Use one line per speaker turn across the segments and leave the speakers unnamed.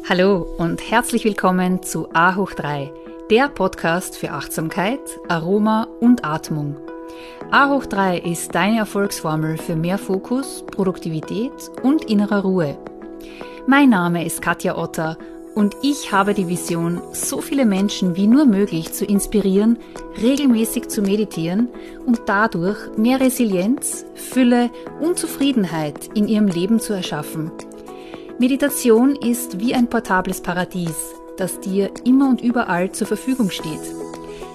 Hallo und herzlich willkommen zu A hoch 3, der Podcast für Achtsamkeit, Aroma und Atmung. A hoch 3 ist deine Erfolgsformel für mehr Fokus, Produktivität und innere Ruhe. Mein Name ist Katja Otter und ich habe die Vision, so viele Menschen wie nur möglich zu inspirieren, regelmäßig zu meditieren und dadurch mehr Resilienz, Fülle und Zufriedenheit in ihrem Leben zu erschaffen. Meditation ist wie ein portables Paradies, das dir immer und überall zur Verfügung steht.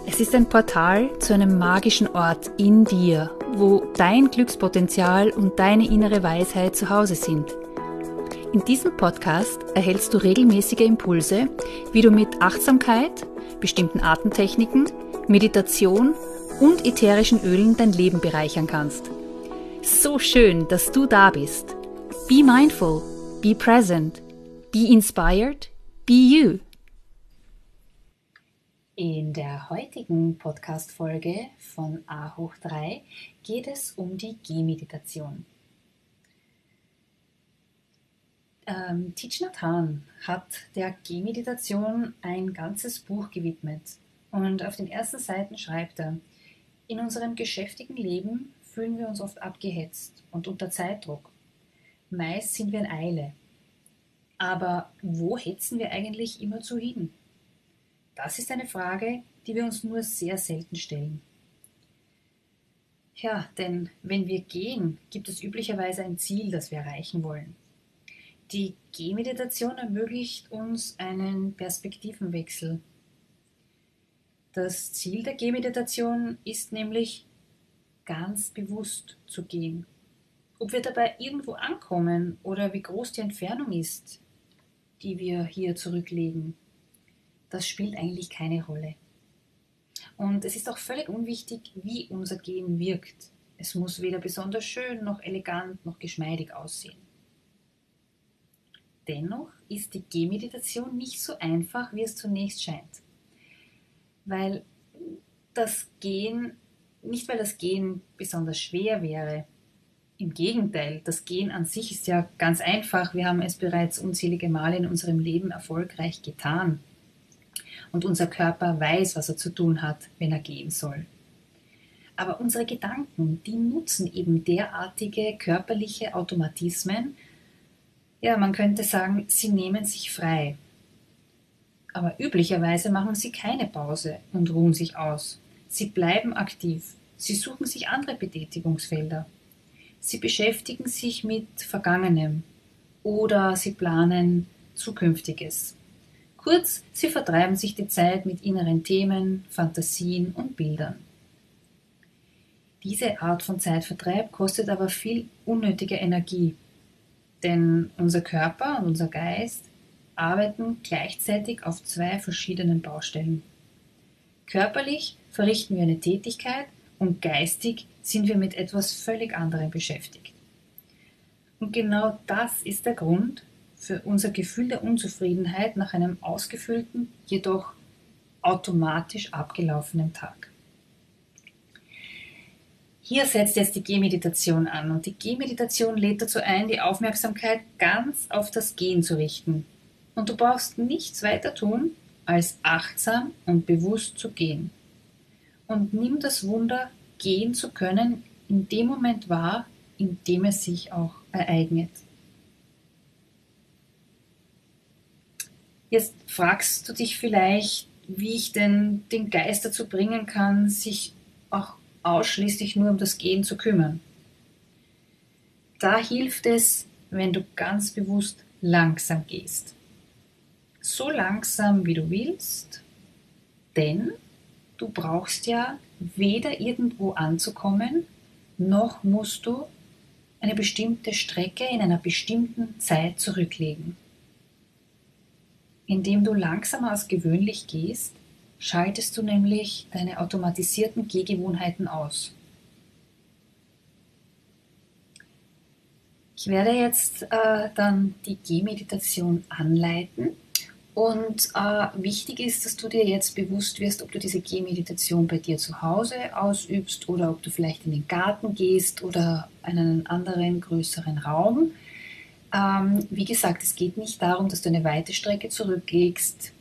Es ist ein Portal zu einem magischen Ort in dir, wo dein Glückspotenzial und deine innere Weisheit zu Hause sind. In diesem Podcast erhältst du regelmäßige Impulse, wie du mit Achtsamkeit, bestimmten Atemtechniken, Meditation und ätherischen Ölen dein Leben bereichern kannst. So schön, dass du da bist. Be mindful Be present. Be inspired. Be you. In der heutigen Podcast-Folge von A hoch 3 geht es um die Gehmeditation. Ähm, Thich Nhat hat der Gehmeditation ein ganzes Buch gewidmet. Und auf den ersten Seiten schreibt er, in unserem geschäftigen Leben fühlen wir uns oft abgehetzt und unter Zeitdruck. Meist sind wir in Eile. Aber wo hetzen wir eigentlich immerzu hin? Das ist eine Frage, die wir uns nur sehr selten stellen. Ja, denn wenn wir gehen, gibt es üblicherweise ein Ziel, das wir erreichen wollen. Die Gehmeditation ermöglicht uns einen Perspektivenwechsel. Das Ziel der Gehmeditation ist nämlich, ganz bewusst zu gehen. Ob wir dabei irgendwo ankommen oder wie groß die Entfernung ist, die wir hier zurücklegen, das spielt eigentlich keine Rolle. Und es ist auch völlig unwichtig, wie unser Gehen wirkt. Es muss weder besonders schön noch elegant noch geschmeidig aussehen. Dennoch ist die Gehmeditation nicht so einfach, wie es zunächst scheint. Weil das Gehen, nicht weil das Gehen besonders schwer wäre, im Gegenteil, das Gehen an sich ist ja ganz einfach. Wir haben es bereits unzählige Male in unserem Leben erfolgreich getan. Und unser Körper weiß, was er zu tun hat, wenn er gehen soll. Aber unsere Gedanken, die nutzen eben derartige körperliche Automatismen. Ja, man könnte sagen, sie nehmen sich frei. Aber üblicherweise machen sie keine Pause und ruhen sich aus. Sie bleiben aktiv. Sie suchen sich andere Betätigungsfelder. Sie beschäftigen sich mit Vergangenem oder sie planen Zukünftiges. Kurz, sie vertreiben sich die Zeit mit inneren Themen, Fantasien und Bildern. Diese Art von Zeitvertreib kostet aber viel unnötige Energie, denn unser Körper und unser Geist arbeiten gleichzeitig auf zwei verschiedenen Baustellen. Körperlich verrichten wir eine Tätigkeit und geistig sind wir mit etwas völlig anderem beschäftigt. Und genau das ist der Grund für unser Gefühl der Unzufriedenheit nach einem ausgefüllten, jedoch automatisch abgelaufenen Tag. Hier setzt jetzt die Gehmeditation an und die Gehmeditation lädt dazu ein, die Aufmerksamkeit ganz auf das Gehen zu richten. Und du brauchst nichts weiter tun, als achtsam und bewusst zu gehen. Und nimm das Wunder gehen zu können, in dem Moment wahr, in dem es sich auch ereignet. Jetzt fragst du dich vielleicht, wie ich denn den Geist dazu bringen kann, sich auch ausschließlich nur um das Gehen zu kümmern. Da hilft es, wenn du ganz bewusst langsam gehst. So langsam, wie du willst, denn du brauchst ja weder irgendwo anzukommen, noch musst du eine bestimmte Strecke in einer bestimmten Zeit zurücklegen. Indem du langsamer als gewöhnlich gehst, schaltest du nämlich deine automatisierten Gehgewohnheiten aus. Ich werde jetzt äh, dann die Gehmeditation anleiten und äh, wichtig ist, dass du dir jetzt bewusst wirst, ob du diese Gehmeditation bei dir zu Hause ausübst oder ob du vielleicht in den Garten gehst oder einen anderen größeren Raum. Ähm, wie gesagt, es geht nicht darum, dass du eine weite Strecke zurücklegst.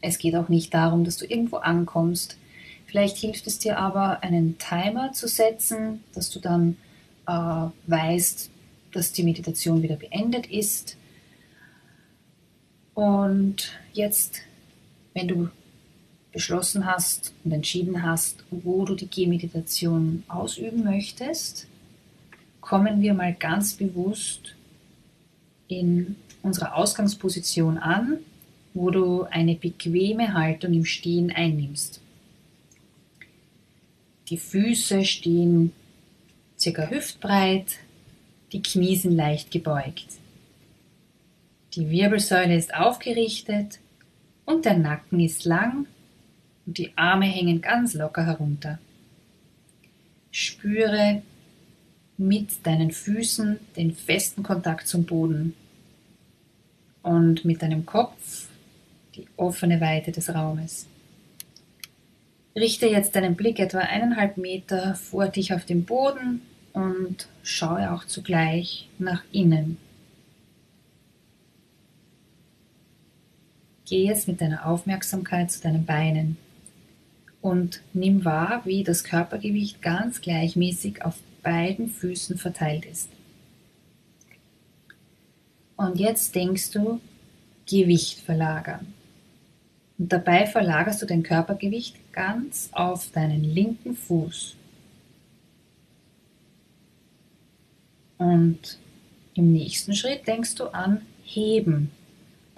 Es geht auch nicht darum, dass du irgendwo ankommst. Vielleicht hilft es dir aber, einen Timer zu setzen, dass du dann äh, weißt, dass die Meditation wieder beendet ist. Und jetzt, wenn du beschlossen hast und entschieden hast, wo du die Gehmeditation ausüben möchtest, kommen wir mal ganz bewusst in unserer Ausgangsposition an, wo du eine bequeme Haltung im Stehen einnimmst. Die Füße stehen circa hüftbreit, die Knie sind leicht gebeugt. Die Wirbelsäule ist aufgerichtet und der Nacken ist lang und die Arme hängen ganz locker herunter. Spüre mit deinen Füßen den festen Kontakt zum Boden und mit deinem Kopf die offene Weite des Raumes. Richte jetzt deinen Blick etwa eineinhalb Meter vor dich auf den Boden und schaue auch zugleich nach innen. Geh jetzt mit deiner Aufmerksamkeit zu deinen Beinen und nimm wahr, wie das Körpergewicht ganz gleichmäßig auf beiden Füßen verteilt ist. Und jetzt denkst du, Gewicht verlagern. Und dabei verlagerst du dein Körpergewicht ganz auf deinen linken Fuß. Und im nächsten Schritt denkst du an Heben.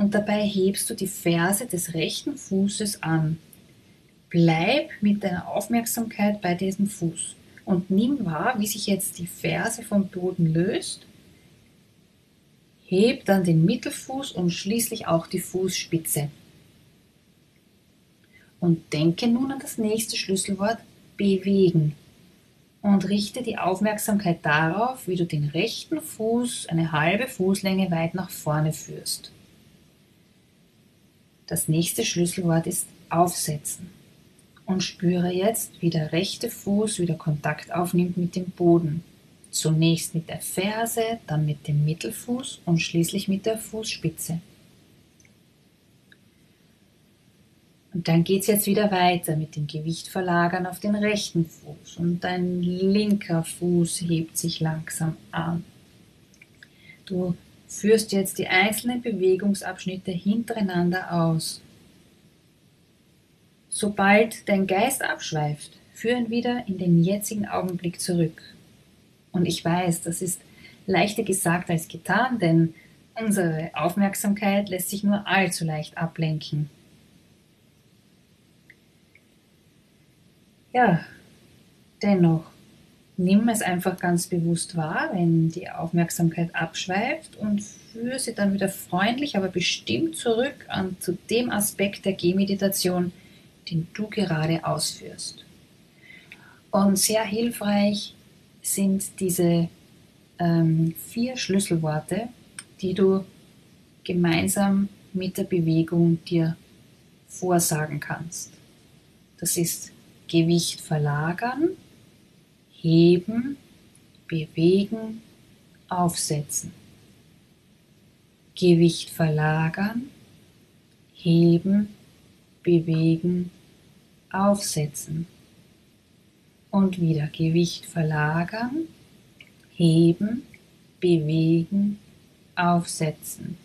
Und dabei hebst du die Ferse des rechten Fußes an. Bleib mit deiner Aufmerksamkeit bei diesem Fuß und nimm wahr, wie sich jetzt die Ferse vom Boden löst. Heb dann den Mittelfuß und schließlich auch die Fußspitze. Und denke nun an das nächste Schlüsselwort bewegen und richte die Aufmerksamkeit darauf, wie du den rechten Fuß eine halbe Fußlänge weit nach vorne führst. Das nächste Schlüsselwort ist aufsetzen. Und spüre jetzt, wie der rechte Fuß wieder Kontakt aufnimmt mit dem Boden. Zunächst mit der Ferse, dann mit dem Mittelfuß und schließlich mit der Fußspitze. Und dann geht es jetzt wieder weiter mit dem Gewicht verlagern auf den rechten Fuß und dein linker Fuß hebt sich langsam an. Du führst jetzt die einzelnen Bewegungsabschnitte hintereinander aus. Sobald dein Geist abschweift, führen wieder in den jetzigen Augenblick zurück. Und ich weiß, das ist leichter gesagt als getan, denn unsere Aufmerksamkeit lässt sich nur allzu leicht ablenken. ja, dennoch, nimm es einfach ganz bewusst wahr, wenn die Aufmerksamkeit abschweift und führe sie dann wieder freundlich, aber bestimmt zurück an zu dem Aspekt der Gehmeditation, den du gerade ausführst. Und sehr hilfreich sind diese ähm, vier Schlüsselworte, die du gemeinsam mit der Bewegung dir vorsagen kannst. Das ist Gewicht verlagern, heben, bewegen, aufsetzen. Gewicht verlagern, heben, bewegen, aufsetzen. Und wieder Gewicht verlagern, heben, bewegen, aufsetzen.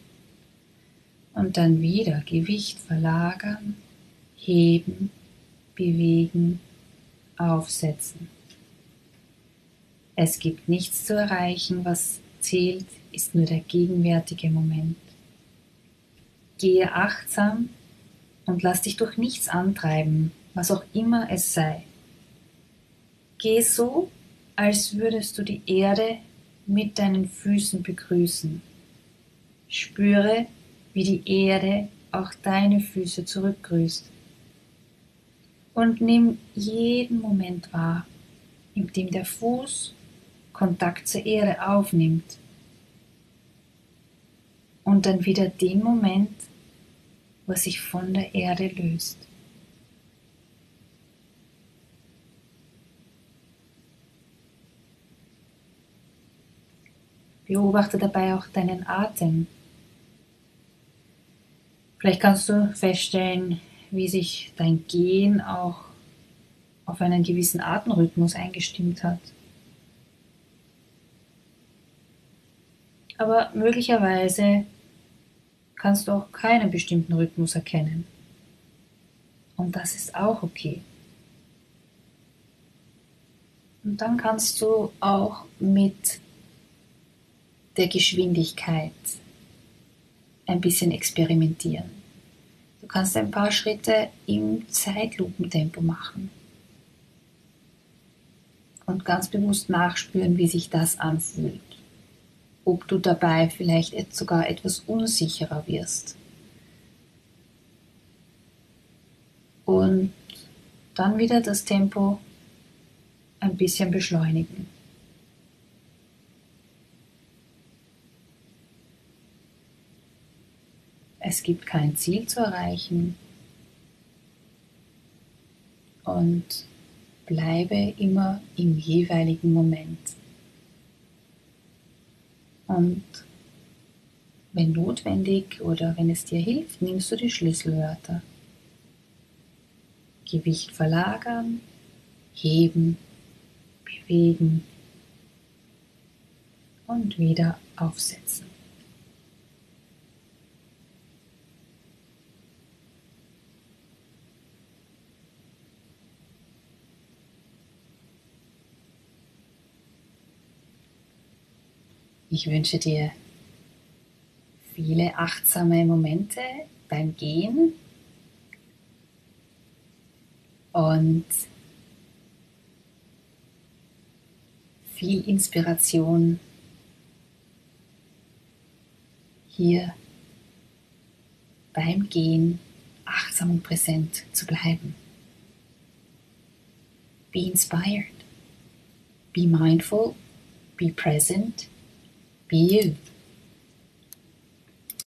Und dann wieder Gewicht verlagern, heben, bewegen, aufsetzen. Es gibt nichts zu erreichen, was zählt, ist nur der gegenwärtige Moment. Gehe achtsam und lass dich durch nichts antreiben, was auch immer es sei. Geh so, als würdest du die Erde mit deinen Füßen begrüßen. Spüre, wie die Erde auch deine Füße zurückgrüßt und nimm jeden Moment wahr, in dem der Fuß Kontakt zur Erde aufnimmt. Und dann wieder den Moment, wo er sich von der Erde löst. Beobachte dabei auch deinen Atem. Vielleicht kannst du feststellen, wie sich dein Gehen auch auf einen gewissen Atemrhythmus eingestimmt hat. Aber möglicherweise kannst du auch keinen bestimmten Rhythmus erkennen. Und das ist auch okay. Und dann kannst du auch mit der Geschwindigkeit ein bisschen experimentieren. Du kannst ein paar Schritte im Zeitlupentempo machen und ganz bewusst nachspüren, wie sich das anfühlt. Ob du dabei vielleicht sogar etwas unsicherer wirst. Und dann wieder das Tempo ein bisschen beschleunigen. Es gibt kein Ziel zu erreichen. Und bleibe immer im jeweiligen Moment. Und wenn notwendig oder wenn es dir hilft, nimmst du die Schlüsselwörter. Gewicht verlagern, heben, bewegen und wieder aufsetzen. Ich wünsche dir viele achtsame Momente beim Gehen und viel Inspiration hier beim Gehen achtsam und präsent zu bleiben. Be inspired. Be mindful. Be present. Be you.